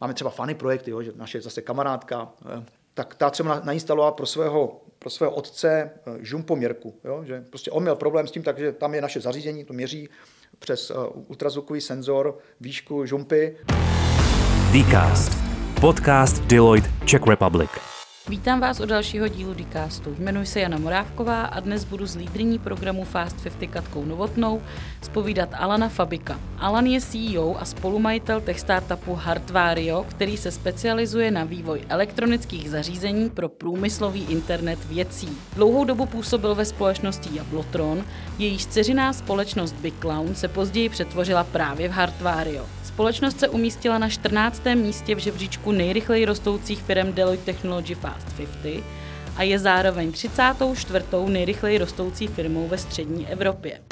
máme třeba fany projekty, jo, že naše zase kamarádka, eh, tak ta třeba nainstalovala pro svého, pro svého otce žumpoměrku, jo, že prostě on měl problém s tím, takže tam je naše zařízení, to měří přes ultrazvukový senzor výšku žumpy. Dcast. Podcast Deloitte Czech Republic. Vítám vás u dalšího dílu Dicastu. Jmenuji se Jana Morávková a dnes budu s lídrní programu Fast 50 Katkou Novotnou spovídat Alana Fabika. Alan je CEO a spolumajitel tech startupu Hardvario, který se specializuje na vývoj elektronických zařízení pro průmyslový internet věcí. Dlouhou dobu působil ve společnosti Jablotron, jejíž dceřiná společnost Big Clown se později přetvořila právě v Hardvario. Společnost se umístila na 14. místě v žebříčku nejrychleji rostoucích firm Deloitte Technology Fast 50 a je zároveň 34. nejrychleji rostoucí firmou ve střední Evropě.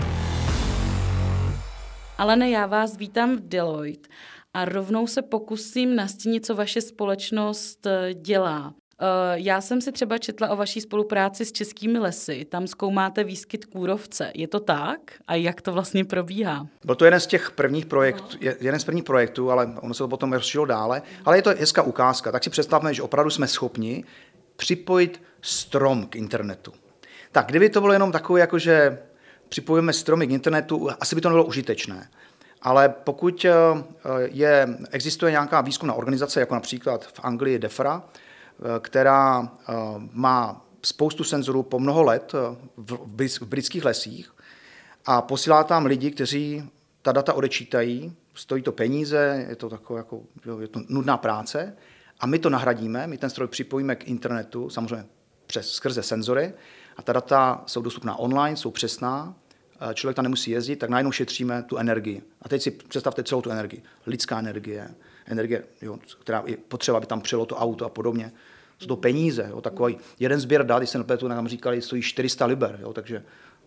Alene, já vás vítám v Deloitte a rovnou se pokusím nastínit, co vaše společnost eh, dělá. Eh, já jsem si třeba četla o vaší spolupráci s českými lesy. Tam zkoumáte výskyt kůrovce. Je to tak? A jak to vlastně probíhá? Byl to jeden z těch prvních projektů, jeden z prvních projektů, ale ono se to potom rozšířilo dále. Ale je to hezká ukázka. Tak si představme, že opravdu jsme schopni připojit strom k internetu. Tak kdyby to bylo jenom takové, jako že připojíme stromy k internetu, asi by to nebylo užitečné. Ale pokud eh, je, existuje nějaká výzkumná organizace, jako například v Anglii DEFRA, která eh, má spoustu senzorů po mnoho let eh, v britských lesích a posílá tam lidi, kteří ta data odečítají, stojí to peníze, je to, takové jako, je to nudná práce a my to nahradíme, my ten stroj připojíme k internetu, samozřejmě přes skrze senzory a ta data jsou dostupná online, jsou přesná, člověk tam nemusí jezdit, tak najednou šetříme tu energii. A teď si představte celou tu energii. Lidská energie, energie, jo, která je potřeba, aby tam přijelo to auto a podobně. Jsou to peníze. Jo, takový jeden sběr dat, když se nepletu, nám říkali, stojí 400 liber. Jo, takže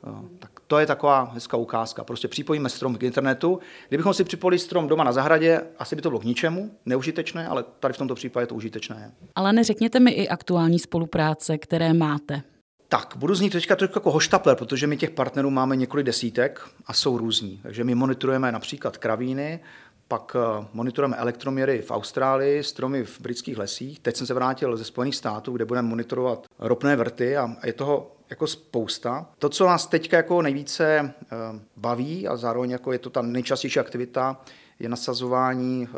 jo, tak to je taková hezká ukázka. Prostě připojíme strom k internetu. Kdybychom si připojili strom doma na zahradě, asi by to bylo k ničemu, neužitečné, ale tady v tomto případě to užitečné Ale neřekněte mi i aktuální spolupráce, které máte. Tak, budu znít teďka trošku jako hoštapler, protože my těch partnerů máme několik desítek a jsou různí. Takže my monitorujeme například kravíny, pak eh, monitorujeme elektroměry v Austrálii, stromy v britských lesích. Teď jsem se vrátil ze Spojených států, kde budeme monitorovat ropné vrty a je toho jako spousta. To, co nás teď jako nejvíce eh, baví a zároveň jako je to ta nejčastější aktivita, je nasazování eh,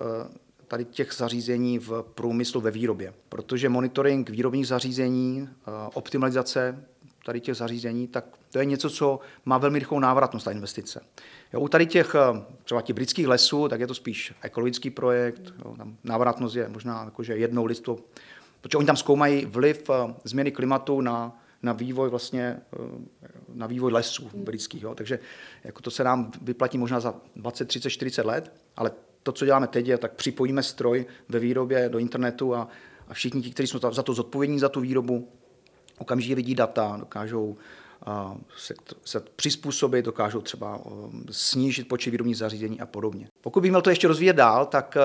tady těch zařízení v průmyslu ve výrobě. Protože monitoring výrobních zařízení, optimalizace tady těch zařízení, tak to je něco, co má velmi rychlou návratnost, ta investice. Jo, u tady těch eh, třeba těch britských lesů, tak je to spíš ekologický projekt, jo, tam návratnost je možná jakože jednou listu, protože oni tam zkoumají vliv eh, změny klimatu na, na vývoj vlastně, eh, na vývoj lesů britských. Jo. Takže jako to se nám vyplatí možná za 20, 30, 40 let, ale to, co děláme teď, je, tak připojíme stroj ve výrobě do internetu a, a všichni ti, kteří jsou za to zodpovědní za tu výrobu, okamžitě vidí data, dokážou se, se přizpůsobit, dokážou třeba snížit počet výrobních zařízení a podobně. Pokud bych měl to ještě rozvíjet dál, tak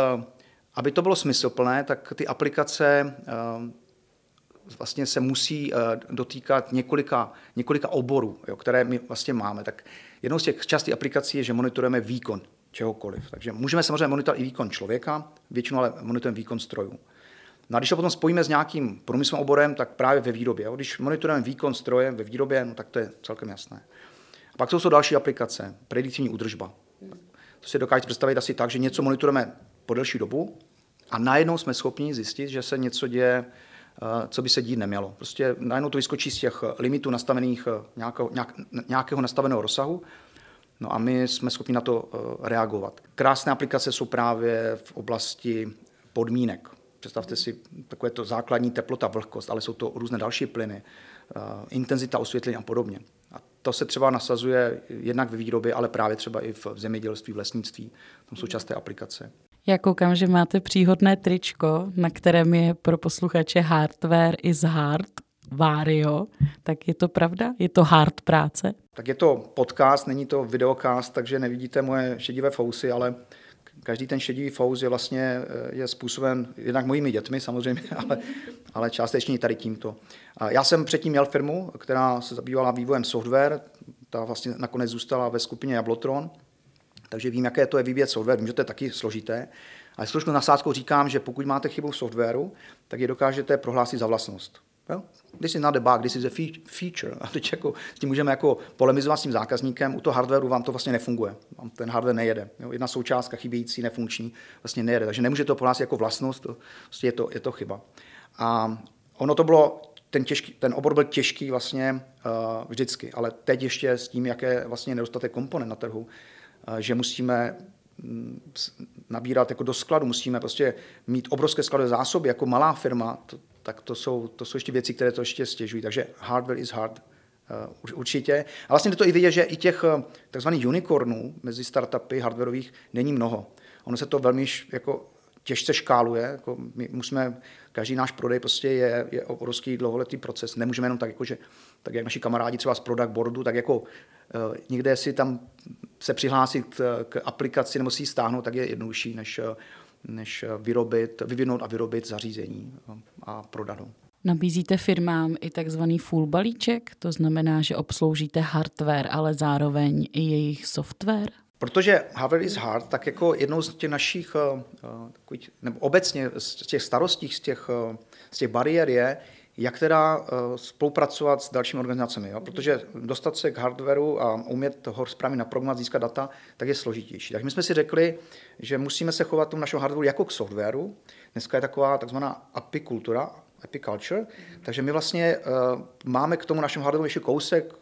aby to bylo smysluplné, tak ty aplikace vlastně se musí dotýkat několika, několika oborů, jo, které my vlastně máme. Tak jednou z těch častých aplikací je, že monitorujeme výkon čehokoliv. Takže můžeme samozřejmě monitorovat i výkon člověka, většinou ale monitorujeme výkon strojů. No a když to potom spojíme s nějakým průmyslovým oborem, tak právě ve výrobě. Jo. Když monitorujeme výkon stroje ve výrobě, no, tak to je celkem jasné. A pak jsou to další aplikace, prediktivní údržba. To si dokážete představit asi tak, že něco monitorujeme po delší dobu a najednou jsme schopni zjistit, že se něco děje, eh, co by se dít nemělo. Prostě najednou to vyskočí z těch limitů nastavených eh, nějakého, nějak, nějakého nastaveného rozsahu No a my jsme schopni na to eh, reagovat. Krásné aplikace jsou právě v oblasti podmínek. Představte si takové to základní teplota, vlhkost, ale jsou to různé další plyny, eh, intenzita osvětlení a podobně. A to se třeba nasazuje jednak ve výrobě, ale právě třeba i v zemědělství, v lesnictví. Tam jsou časté aplikace. Já koukám, že máte příhodné tričko, na kterém je pro posluchače hardware is hard, Vario, tak je to pravda? Je to hard práce? Tak je to podcast, není to videokast, takže nevidíte moje šedivé fousy, ale každý ten šedivý fous je vlastně eh, je způsoben jednak mojimi dětmi samozřejmě, ale, ale částečně i tady tímto. Já jsem předtím měl firmu, která se zabývala vývojem software, ta vlastně nakonec zůstala ve skupině Jablotron, takže vím, jaké to je vyvíjet software, vím, že to je taky složité. Ale s trošku říkám, že pokud máte chybu v softwaru, tak je dokážete prohlásit za vlastnost. Jo? This is not a bug, this is a feature. A teď jako, s tím můžeme jako polemizovat s tím zákazníkem, u toho hardwareu vám to vlastně nefunguje. Vám ten hardware nejede. Jo? Jedna součástka chybějící, nefunkční, vlastně nejede. Takže nemůže to prohlásit jako vlastnost, to, vlastně je, to, je to chyba. A ono to bylo, ten, těžký, ten obor byl těžký vlastně uh, vždycky, ale teď ještě s tím, jaké vlastně nedostatek komponent na trhu, uh, že musíme mm, nabírat jako do skladu, musíme prostě mít obrovské skladové zásoby jako malá firma, to, tak to jsou, to jsou ještě věci, které to ještě stěžují. Takže hardware is hard, uh, určitě. A vlastně to i vidět, že i těch uh, takzvaných unicornů mezi startupy hardwareových není mnoho. Ono se to velmi jako těžce škáluje. Jako my musíme, každý náš prodej prostě je, je obrovský dlouholetý proces. Nemůžeme jenom tak, jako, že, tak jak naši kamarádi třeba z product boardu, tak jako uh, někde si tam se přihlásit k aplikaci nebo si ji stáhnout, tak je jednodušší, než, než vyrobit, vyvinout a vyrobit zařízení a prodat ho. Nabízíte firmám i takzvaný full balíček, to znamená, že obsloužíte hardware, ale zároveň i jejich software? Protože hardware is hard, tak jako jednou z těch našich, uh, takových, nebo obecně z těch starostí, z těch, uh, z těch bariér je, jak teda uh, spolupracovat s dalšími organizacemi. Jo? Protože dostat se k hardwareu a umět ho správně naprogramovat, získat data, tak je složitější. Tak my jsme si řekli, že musíme se chovat tomu našemu hardwareu jako k softwaru. Dneska je taková takzvaná API kultura, API culture, mm. takže my vlastně uh, máme k tomu našemu hardwareu ještě kousek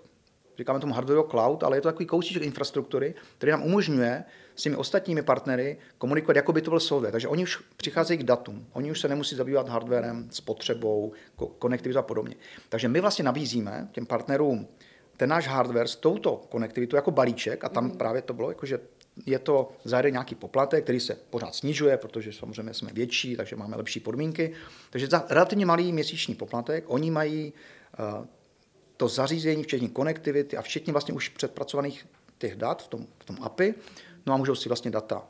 říkáme tomu hardware cloud, ale je to takový kousíček infrastruktury, který nám umožňuje s těmi ostatními partnery komunikovat, jako by to byl software. Takže oni už přicházejí k datům, oni už se nemusí zabývat hardwarem, spotřebou, konektivitou a podobně. Takže my vlastně nabízíme těm partnerům ten náš hardware s touto konektivitou jako balíček a tam mm. právě to bylo, jakože je to zajde nějaký poplatek, který se pořád snižuje, protože samozřejmě jsme větší, takže máme lepší podmínky. Takže za relativně malý měsíční poplatek oni mají uh, to zařízení, včetně konektivity a včetně vlastně už předpracovaných těch dat v tom, v tom API, no a můžou si vlastně data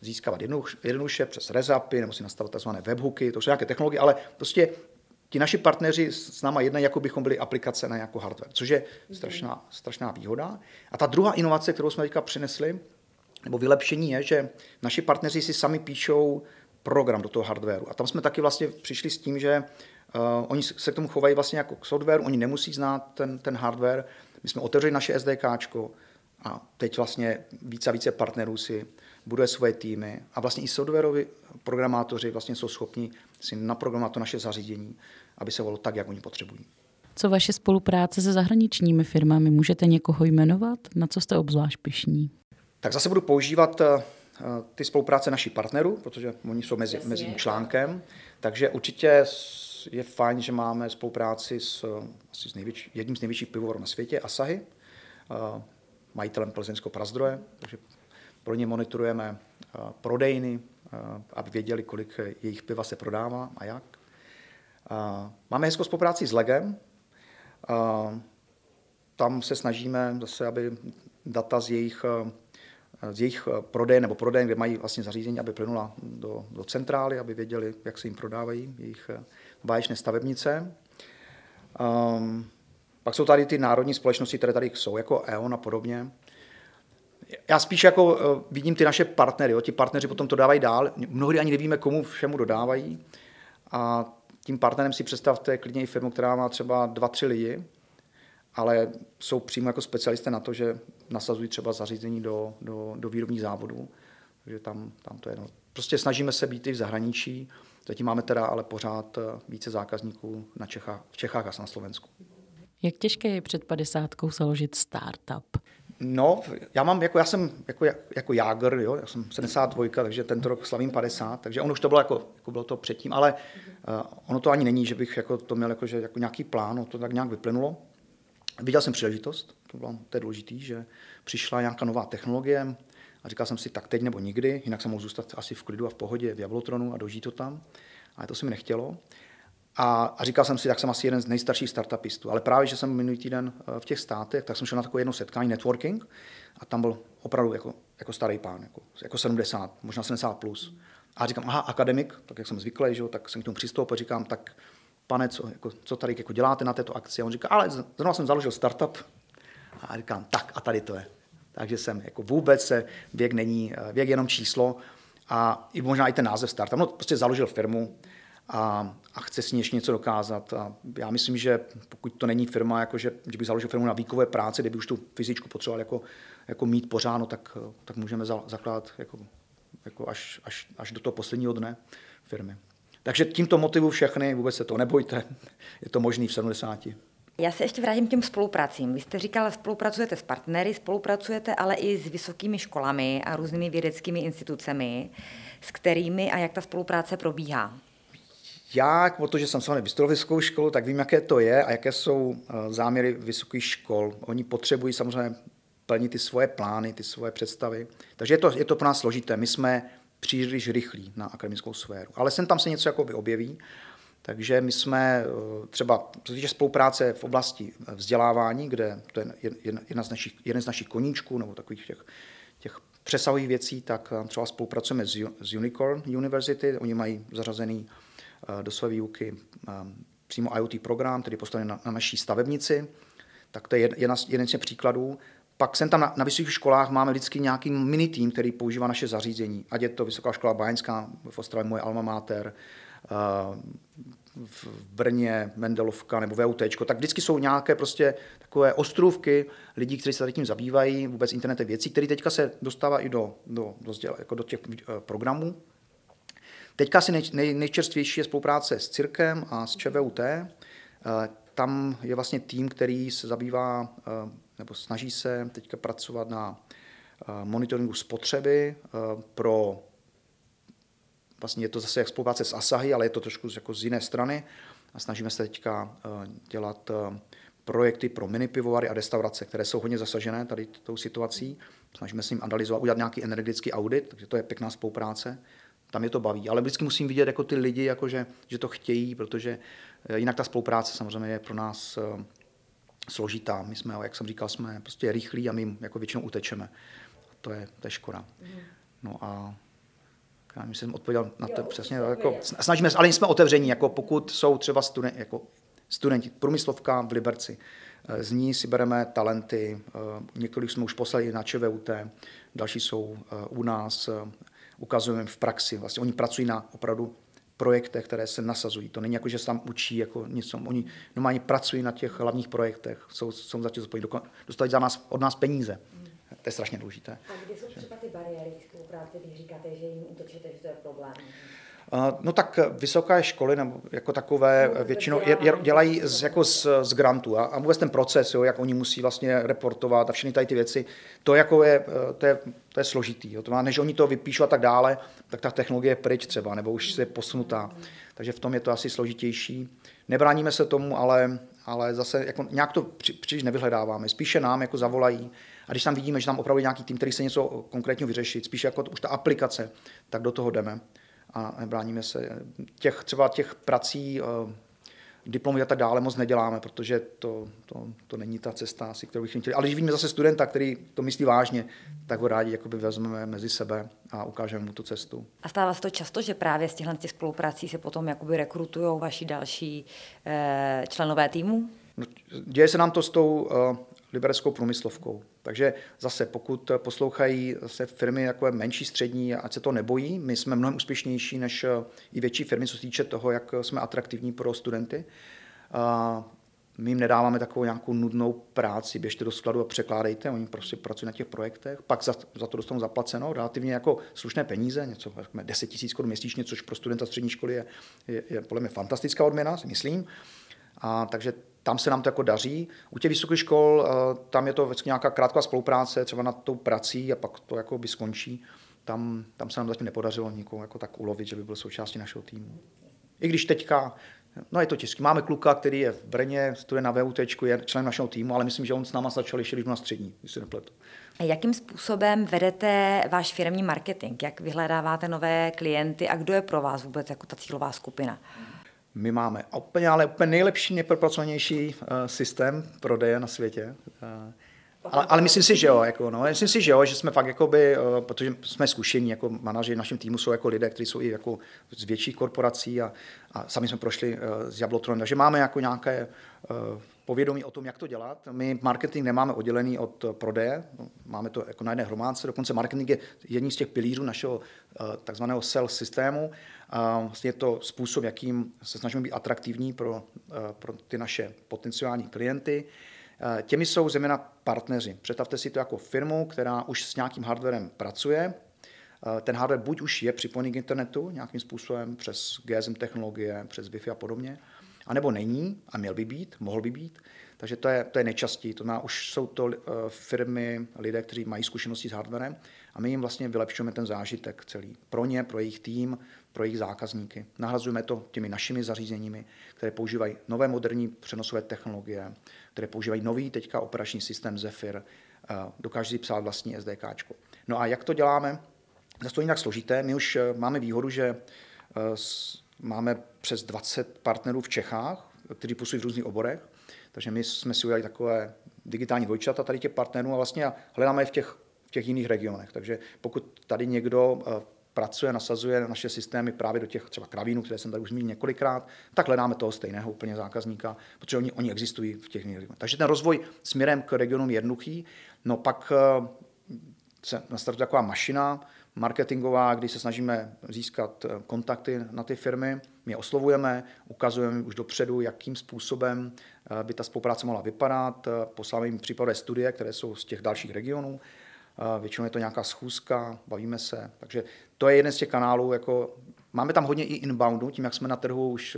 získávat jednoduše přes RESAPy nebo si nastavit tzv. webhooky, to jsou nějaké technologie, ale prostě ti naši partneři s náma jednají, jako bychom byli aplikace na nějakou hardware, což je strašná, strašná výhoda. A ta druhá inovace, kterou jsme teďka přinesli, nebo vylepšení je, že naši partneři si sami píšou program do toho hardwareu. A tam jsme taky vlastně přišli s tím, že Uh, oni se k tomu chovají vlastně jako k software, oni nemusí znát ten, ten hardware. My jsme otevřeli naše SDK a teď vlastně více a více partnerů si buduje svoje týmy a vlastně i softwaroví programátoři vlastně jsou schopni si naprogramovat to naše zařízení, aby se volilo tak, jak oni potřebují. Co vaše spolupráce se zahraničními firmami? Můžete někoho jmenovat? Na co jste obzvlášť pišní? Tak zase budu používat uh, ty spolupráce našich partnerů, protože oni jsou mezi, mezi článkem. Takže určitě je fajn, že máme spolupráci s, asi s největší, jedním z největších pivovarů na světě, Asahi, majitelem plzeňského prazdroje, takže pro ně monitorujeme prodejny, aby věděli, kolik jejich piva se prodává a jak. Máme hezkou spolupráci s Legem. Tam se snažíme zase, aby data z jejich, z jejich prodeje nebo prodeje, kde mají vlastně zařízení, aby plynula do, do centrály, aby věděli, jak se jim prodávají jejich báječné stavebnice. Um, pak jsou tady ty národní společnosti, které tady jsou, jako E.ON a podobně. Já spíš jako uh, vidím ty naše partnery, jo. ti partneři potom to dávají dál, mnohdy ani nevíme, komu všemu dodávají. A tím partnerem si představte klidně i firmu, která má třeba dva, tři lidi, ale jsou přímo jako specialisté na to, že nasazují třeba zařízení do, do, do výrobních závodů. Takže tam, tam to je. No. Prostě snažíme se být i v zahraničí, Zatím máme teda ale pořád eh, více zákazníků na Čechách, v Čechách a na Slovensku. Jak těžké je před 50 založit startup? No, já mám, jako já jsem jako, jako Jágr, jo, já jsem 72, takže tento rok slavím 50, takže ono už to bylo jako, jako bylo to předtím, ale uh, ono to ani není, že bych jako to měl jako, že, jako nějaký plán, to tak nějak vyplynulo. Viděl jsem příležitost, to bylo to je důležité, že přišla nějaká nová technologie, a říkal jsem si, tak teď nebo nikdy, jinak jsem mohl zůstat asi v klidu a v pohodě v Javlotronu a dožít to tam. Ale to se mi nechtělo. A, a říkal jsem si, tak jsem asi jeden z nejstarších startupistů. Ale právě, že jsem minulý týden eh, v těch státech, tak jsem šel na takové jedno setkání networking a tam byl opravdu jako, jako starý pán, jako, jako 70, možná 70 plus. A říkám, aha, akademik, tak jak jsem zvyklý, že, tak jsem k tomu přistoupil, říkám, tak pane, co, jako, co tady jako děláte na této akci? A on říká, ale zrovna jsem založil startup. A říkám, tak a tady to je takže jsem jako vůbec se, věk není, věk jenom číslo a i možná i ten název startup. No, prostě založil firmu a, a chce si ještě něco dokázat. A já myslím, že pokud to není firma, jako že, by založil firmu na výkové práci, kde by už tu fyzičku potřeboval jako, jako mít pořád, no, tak, tak můžeme za, zakládat jako, jako až, až, až do toho posledního dne firmy. Takže tímto motivu všechny, vůbec se to nebojte, je to možný v 70. Já se ještě vrátím k těm spolupracím. Vy jste říkal, spolupracujete s partnery, spolupracujete ale i s vysokými školami a různými vědeckými institucemi, s kterými a jak ta spolupráce probíhá? Já, protože jsem samozřejmě vystudoval vysokou školu, tak vím, jaké to je a jaké jsou eh, záměry vysokých škol. Oni potřebují samozřejmě plnit ty svoje plány, ty svoje představy. Takže je to, je to pro nás složité. My jsme příliš rychlí na akademickou sféru. Ale sem tam se něco jako objeví. Takže my jsme eh, třeba, co týče spolupráce v oblasti vzdělávání, kde to je jedna z našich, jeden z našich koníčků, nebo takových těch, těch přesahových věcí, tak eh, třeba spolupracujeme s, Unicorn University. Oni mají zařazený Eh, do své výuky eh, přímo IoT program, který postavený na, na naší stavebnici. Tak to je jedna, jeden z příkladů. Pak jsem tam na, na vysokých školách máme vždycky nějaký mini tým, který používá naše zařízení. Ať je to Vysoká škola Báňská, v Ostravě moje alma mater, eh, v Brně, Mendelovka nebo VUT, tak vždycky jsou nějaké prostě takové ostrůvky lidí, kteří se tady tím zabývají, vůbec internetem věcí, které teďka se dostává i do, do, do, jako do těch programů, Teďka asi nej, nej, nejčerstvější je spolupráce s Cirkem a s ČVUT. Eh, tam je vlastně tým, který se zabývá eh, nebo snaží se teďka pracovat na eh, monitoringu spotřeby pro vlastně je to zase jak spolupráce s Asahi, ale je to trošku jako z jiné strany a snažíme se teďka dělat projekty pro mini pivovary a restaurace, které jsou hodně zasažené tady tou situací. Snažíme se jim analyzovat, udělat nějaký energetický audit, takže to je pěkná spolupráce tam je to baví. Ale vždycky musím vidět jako ty lidi, jako že, že to chtějí, protože eh, jinak ta spolupráce samozřejmě je pro nás eh, složitá. My jsme, jak jsem říkal, jsme prostě rychlí a my jako většinou utečeme. To je, to je škoda. No a já jsem odpověděl na to jo, přesně. Jako, snažíme se, ale jsme otevření, jako pokud jsou třeba studenti, jako studenti, průmyslovka v Liberci, eh, z ní si bereme talenty, několik jsme už poslali na ČVUT, další jsou u nás, ukazujeme v praxi. Vlastně oni pracují na opravdu projektech, které se nasazují. To není jako, že se tam učí jako něco. Oni normálně pracují na těch hlavních projektech, jsou, jsou za to dostali za nás, od nás peníze. To je strašně důležité. A kde jsou třeba ty bariéry spolupráce, když říkáte, že jim útočíte, že to je problém? No tak vysoké školy nebo jako takové no, většinou je, je, dělají z, jako z, z grantu a, a vůbec ten proces, jo, jak oni musí vlastně reportovat a všechny tady ty věci, to, jako je, to, je, to je složitý. Jo. To má, než oni to vypíšou a tak dále, tak ta technologie je pryč třeba, nebo už se posunutá. Takže v tom je to asi složitější. Nebráníme se tomu, ale, ale zase jako nějak to při, příliš nevyhledáváme. Spíše nám jako zavolají, a když tam vidíme, že tam opravdu nějaký tým, který se něco konkrétního vyřešit, spíše jako už ta aplikace, tak do toho jdeme a nebráníme se. Těch, třeba těch prací, eh, diplomy a tak dále moc neděláme, protože to, to, to není ta cesta, asi, kterou bychom chtěli. Ale když vidíme zase studenta, který to myslí vážně, tak ho rádi jakoby vezmeme mezi sebe a ukážeme mu tu cestu. A stává se to často, že právě z těchto těch spoluprací se potom jakoby rekrutují vaši další eh, členové týmu? No, děje se nám to s tou uh, libereckou průmyslovkou. Takže zase, pokud poslouchají se firmy jako menší, střední, ať se to nebojí, my jsme mnohem úspěšnější než uh, i větší firmy, co se týče toho, jak jsme atraktivní pro studenty. My jim nedáváme takovou nějakou nudnou práci, běžte do skladu a překládejte, oni prostě pracují na těch projektech, pak za, za to dostanou zaplaceno, relativně jako slušné peníze, něco 10 000 korun měsíčně, což pro studenta střední školy je, je, je podle mě fantastická odměna, si myslím. A, takže tam se nám to jako daří. U těch vysokých škol eh, tam je to nějaká krátká spolupráce, třeba nad tou prací a pak to jako by skončí. Tam, tam se nám zatím nepodařilo nikoho jako tak ulovit, že by byl součástí našeho týmu. I když teďka, no je to těžké. Máme kluka, který je v Brně, studuje na VUT, je člen našeho týmu, ale myslím, že on s náma začal ještě, když na střední, když se nepletu. Jakým způsobem vedete váš firmní marketing? Jak vyhledáváte nové klienty a kdo je pro vás vůbec jako ta cílová skupina? My máme úplně, ale úplně nejlepší, nejpropracovanější uh, systém prodeje na světě. Ale, ale myslím si, že jo, jako, no, myslím si, že jo, že jsme fakt, jakoby, uh, protože jsme zkušení, jako manažeři v našem týmu jsou jako lidé, kteří jsou i jako z větších korporací a, a sami jsme prošli uh, s Jablotronem, takže máme jako nějaké uh, povědomí o tom, jak to dělat. My marketing nemáme oddělený od prodeje, máme to jako na jedné hromádce, dokonce marketing je jedním z těch pilířů našeho takzvaného sales systému. Vlastně je to způsob, jakým se snažíme být atraktivní pro, pro ty naše potenciální klienty. Eh, těmi jsou zejména partneři. Představte si to jako firmu, která už s nějakým hardwarem pracuje. Eh, ten hardware buď už je připojený k internetu nějakým způsobem přes GSM technologie, přes Wi-Fi a podobně, anebo není a měl by být, mohl by být. Takže to je, to je nejčastěji. To znamená, už jsou to uh, firmy, lidé, kteří mají zkušenosti s hardwarem a my jim vlastně vylepšujeme ten zážitek celý. Pro ně, pro jejich tým, pro jejich zákazníky. Nahrazujeme to těmi našimi zařízeními, které používají nové moderní přenosové technologie, které používají nový teďka operační systém Zephyr, uh, dokáže si psát vlastní SDK. No a jak to děláme? Zase to jinak složité. My už uh, máme výhodu, že máme přes 20 partnerů v Čechách, kteří působí v různých oborech takže my jsme si udělali takové digitální dvojčata tady těch partnerů a vlastně hledáme je v těch, v těch jiných regionech. Takže pokud tady někdo eh, pracuje, nasazuje naše systémy právě do těch třeba kravínů, které jsem tady už zmínil několikrát, tak hledáme toho stejného úplně zákazníka, protože oni, oni existují v těch regionech. Takže ten rozvoj směrem k regionům je jednoduchý. No pak eh, se nastartuje taková mašina, marketingová, kdy se snažíme získat eh, kontakty na ty firmy. My je oslovujeme, ukazujeme už dopředu, jakým způsobem eh, by ta spolupráce mohla vypadat. Posláme jim případové studie, které jsou z těch dalších regionů. Většinou je to nějaká schůzka, bavíme se. Takže to je jeden z těch kanálů. Jako, máme tam hodně i inboundu, tím, jak jsme na trhu už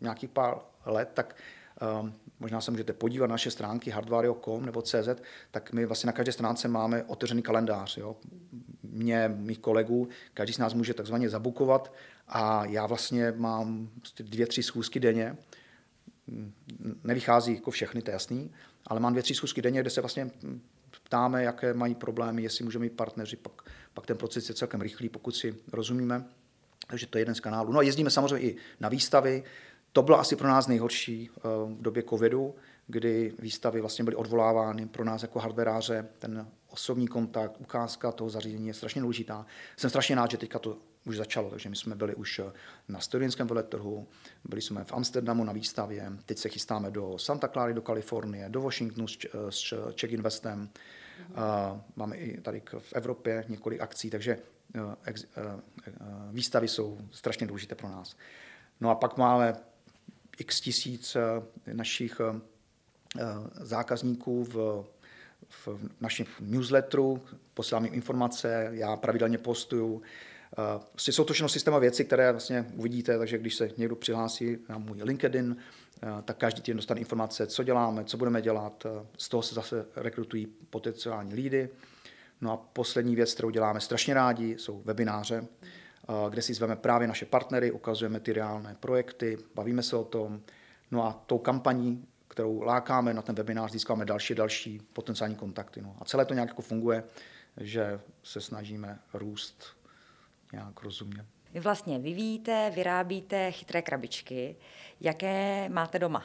nějakých pár let, tak možná se můžete podívat na naše stránky hardwario.com nebo CZ, tak my vlastně na každé stránce máme otevřený kalendář. Jo. Mě, mých kolegů, každý z nás může takzvaně zabukovat a já vlastně mám prostě dvě, tři schůzky denně. Nevychází jako všechny, to je jasný, ale mám dvě, tři schůzky denně, kde se vlastně ptáme, jaké mají problémy, jestli můžeme mít partneři, pak, pak ten proces je celkem rychlý, pokud si rozumíme. Takže to je jeden z kanálů. No a jezdíme samozřejmě i na výstavy, to bylo asi pro nás nejhorší eh, v době covidu, kdy výstavy vlastně byly odvolávány pro nás jako hardwareáře. Ten osobní kontakt, ukázka toho zařízení je strašně důležitá. Jsem strašně rád, že teďka to už začalo, takže my jsme byli už eh, na studentském veletrhu, byli jsme v Amsterdamu na výstavě, teď se chystáme do Santa Clara, do Kalifornie, do Washingtonu s, s Czech Investem. Máme i tady v Evropě několik akcí, takže výstavy jsou strašně důležité pro nás. No a pak máme x tisíc eh, našich eh, eh, zákazníků v, v našem newsletteru, posílám jim informace, já pravidelně postuju. Vlastně jsou to všechno systémové věci, které vlastně uvidíte, takže když se někdo přihlásí na můj LinkedIn, tak každý týden dostane informace, co děláme, co budeme dělat. Z toho se zase rekrutují potenciální lídy. No a poslední věc, kterou děláme strašně rádi, jsou webináře kde si zveme právě naše partnery, ukazujeme ty reálné projekty, bavíme se o tom. No a tou kampaní, kterou lákáme na ten webinář, získáme další další potenciální kontakty. No. A celé to nějak jako funguje, že se snažíme růst nějak rozumně. Vy vlastně vyvíjíte, vyrábíte chytré krabičky. Jaké máte doma?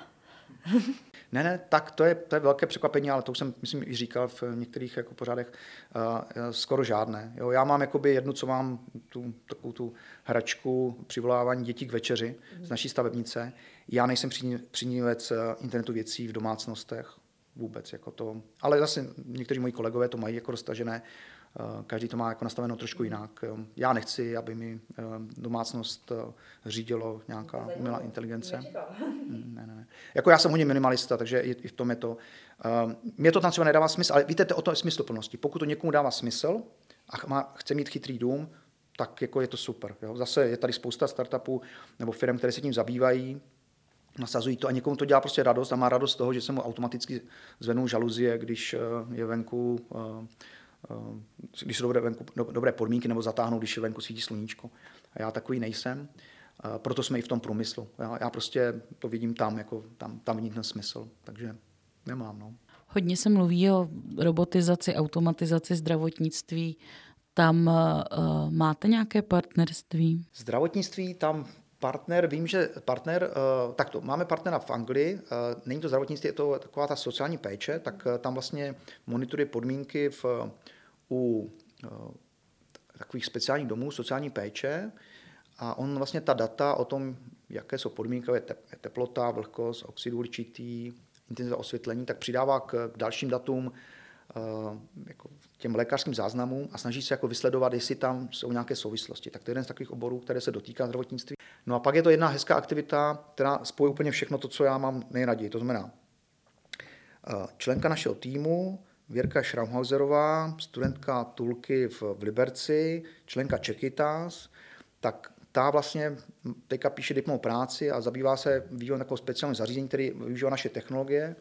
Ne, ne, tak to je, to je velké překvapení, ale to už jsem, myslím, i říkal v některých jako pořádech, uh, skoro žádné. Jo, já mám jakoby jednu, co mám, tu, takovou tu hračku přivolávání dětí k večeři z naší stavebnice. Já nejsem přinívec eh, internetu věcí v domácnostech, vůbec. Jako to. Ale zase někteří moji kolegové to mají jako roztažené. Eh, každý to má jako nastaveno trošku jinak. Já nechci, aby mi eh, domácnost eh, řídilo nějaká umělá inteligence. Mm, ne, ne. Jako já jsem hodně minimalista, takže i v tom je to. Mně to tam třeba nedává smysl, ale víte, o to je smysluplnosti. Pokud to někomu dává smysl a má, chce mít chytrý dům, tak jako je to super. Jo? Zase je tady spousta startupů nebo firm, které se tím zabývají, nasazují to a někomu to dělá prostě radost a má radost z toho, že se mu automaticky zvednou žaluzie, když je venku Eh, když jsou dobré, venku, dobré podmínky, nebo zatáhnout, když je venku svítí sluníčko. A já takový nejsem. Eh, proto jsme i v tom průmyslu. Já, já prostě to vidím tam, jako tam, tam vidím ten smysl. Takže nemám. No. Hodně se mluví o robotizaci, automatizaci zdravotnictví. Tam uh, máte nějaké partnerství? Zdravotnictví tam Partner, vím, že partner, tak to, máme partnera v Anglii, není to zdravotnictví, je to taková ta sociální péče, tak tam vlastně monitoruje podmínky v, u takových speciálních domů sociální péče a on vlastně ta data o tom, jaké jsou podmínky, je teplota, vlhkost, oxid uhličitý, intenzita osvětlení, tak přidává k, k dalším datům eh, jako těm lékařským záznamům a snaží se jako vysledovat, jestli tam jsou nějaké souvislosti. Tak to je jeden z takových oborů, které se dotýká zdravotnictví. No a pak je to jedna hezká aktivita, která spojí úplně všechno to, co já mám nejraději. To znamená, eh, členka našeho týmu, Věrka Schraumhauserová, studentka Tulky v, v Liberci, členka Čekytas, tak ta vlastně teďka píše diplomovou práci a zabývá se vývojem takového speciálního zařízení, který využívá naše technologie,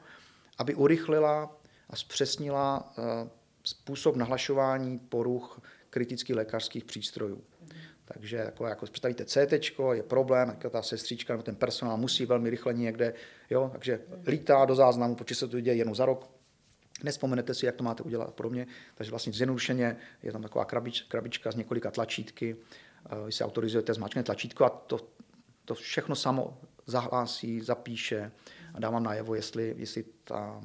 aby urychlila a zpřesnila eh, způsob nahlašování poruch kritických lékařských přístrojů. Takže jako, jako představíte CT, je problém, jako ta sestřička nebo ten personál musí velmi rychle někde, jo, takže lítá do záznamu, protože se to děje jenom za rok, Nespomenete si, jak to máte udělat a podobně. Takže vlastně zjednodušeně je tam taková krabič, krabička s několika tlačítky. Eh, vy si autorizujete, zmáčknete tlačítko a to, to všechno samo zahlásí, zapíše a dávám najevo, jestli, jestli ta,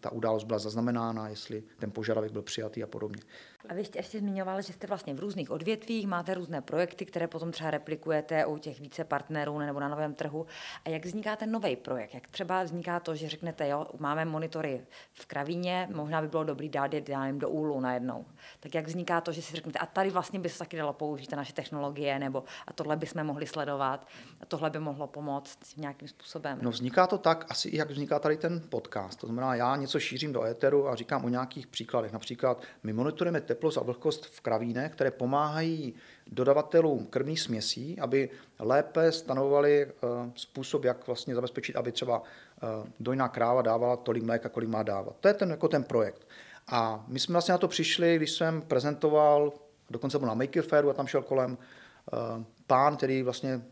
ta událost byla zaznamenána, jestli ten požadavek byl přijatý a podobně. A vy jste ještě že jste vlastně v různých odvětvích, máte různé projekty, které potom třeba replikujete u těch více partnerů nebo na novém trhu. A jak vzniká ten nový projekt? Jak třeba vzniká to, že řeknete, jo, máme monitory v kravíně, možná by bylo dobrý dát je dát do úlu najednou. Tak jak vzniká to, že si řeknete, a tady vlastně by se taky dalo použít naše technologie, nebo a tohle bychom mohli sledovat, a tohle by mohlo pomoct nějakým způsobem? No vzniká to tak, asi jak vzniká tady ten podcast. To znamená, já něco šířím do éteru a říkám o nějakých příkladech. Například my monitorujeme teplost a vlhkost v kravínech, které pomáhají dodavatelům krvných směsí, aby lépe stanovali eh, způsob, jak vlastně zabezpečit, aby třeba eh, dojná kráva dávala tolik mléka, kolik má dávat. To je ten, jako ten projekt. A my jsme vlastně na to přišli, když jsem prezentoval, dokonce byl na Maker Fairu a tam šel kolem eh, pán, který vlastně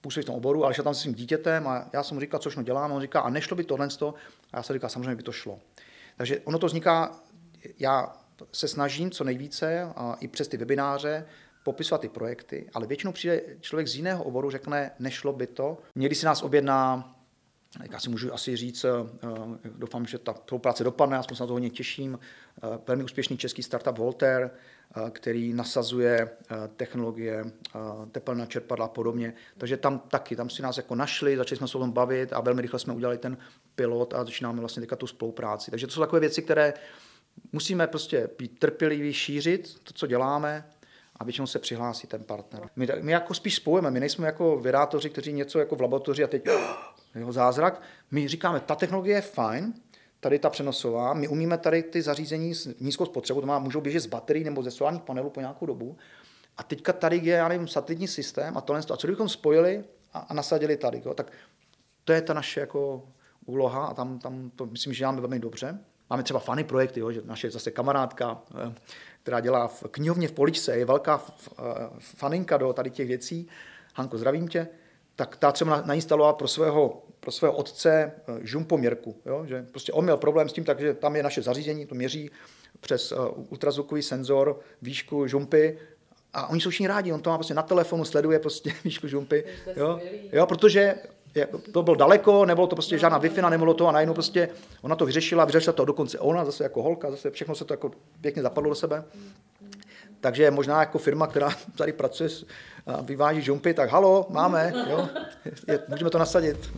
působí v tom oboru, ale šel tam se svým dítětem a já jsem mu říkal, což no dělám, a on říká, a nešlo by tohle, a já jsem říkal, samozřejmě by to šlo. Takže ono to vzniká, já se snažím co nejvíce a i přes ty webináře popisovat ty projekty, ale většinou přijde člověk z jiného oboru, řekne, nešlo by to. Někdy si nás objedná já si můžu asi říct, eh, doufám, že ta spolupráce dopadne, já se na to hodně těším. Eh, velmi úspěšný český startup Voltaire, eh, který nasazuje technologie tepelná čerpadla a podobně. Takže tam taky, tam si nás jako našli, začali jsme se o tom bavit a velmi rychle jsme udělali ten pilot a začínáme vlastně teďka tu spolupráci. Takže to jsou takové věci, které musíme prostě být trpěliví, šířit to, co děláme, a většinou se přihlásí ten partner. My, my jako spíš spojujeme, my nejsme jako vydátoři, kteří něco jako v laboratoři a teď jeho zázrak. My říkáme, ta technologie je fajn, tady ta přenosová, my umíme tady ty zařízení s nízkou spotřebou, to má, můžou běžet z baterií nebo ze solárních panelů po nějakou dobu. A teďka tady je, já nevím, satelitní systém a tohle, a co kdybychom spojili a, a nasadili tady, jo? tak to je ta naše jako úloha a tam, tam to myslím, že děláme velmi dobře. Máme třeba fany projekty, jo, že naše zase kamarádka, eh, která dělá v knihovně v Poličce, je velká eh, faninka do tady těch věcí. Hanko, zdravím tě. Tak ta třeba nainstalovala pro svého, pro svého otce eh, žumpoměrku. Jo? Že prostě on měl problém s tím, takže tam je naše zařízení, to měří přes ultrazvukový senzor výšku žumpy a oni jsou všichni rádi, on to má prostě na telefonu, sleduje prostě výšku žumpy. Jo? jo, protože to bylo daleko, nebylo to prostě žádná wi nebylo to a najednou prostě ona to vyřešila, vyřešila to dokonce ona, zase jako holka, zase všechno se to jako pěkně zapadlo do sebe. Takže možná jako firma, která tady pracuje a vyváží žumpy, tak halo, máme, jo, je, můžeme to nasadit.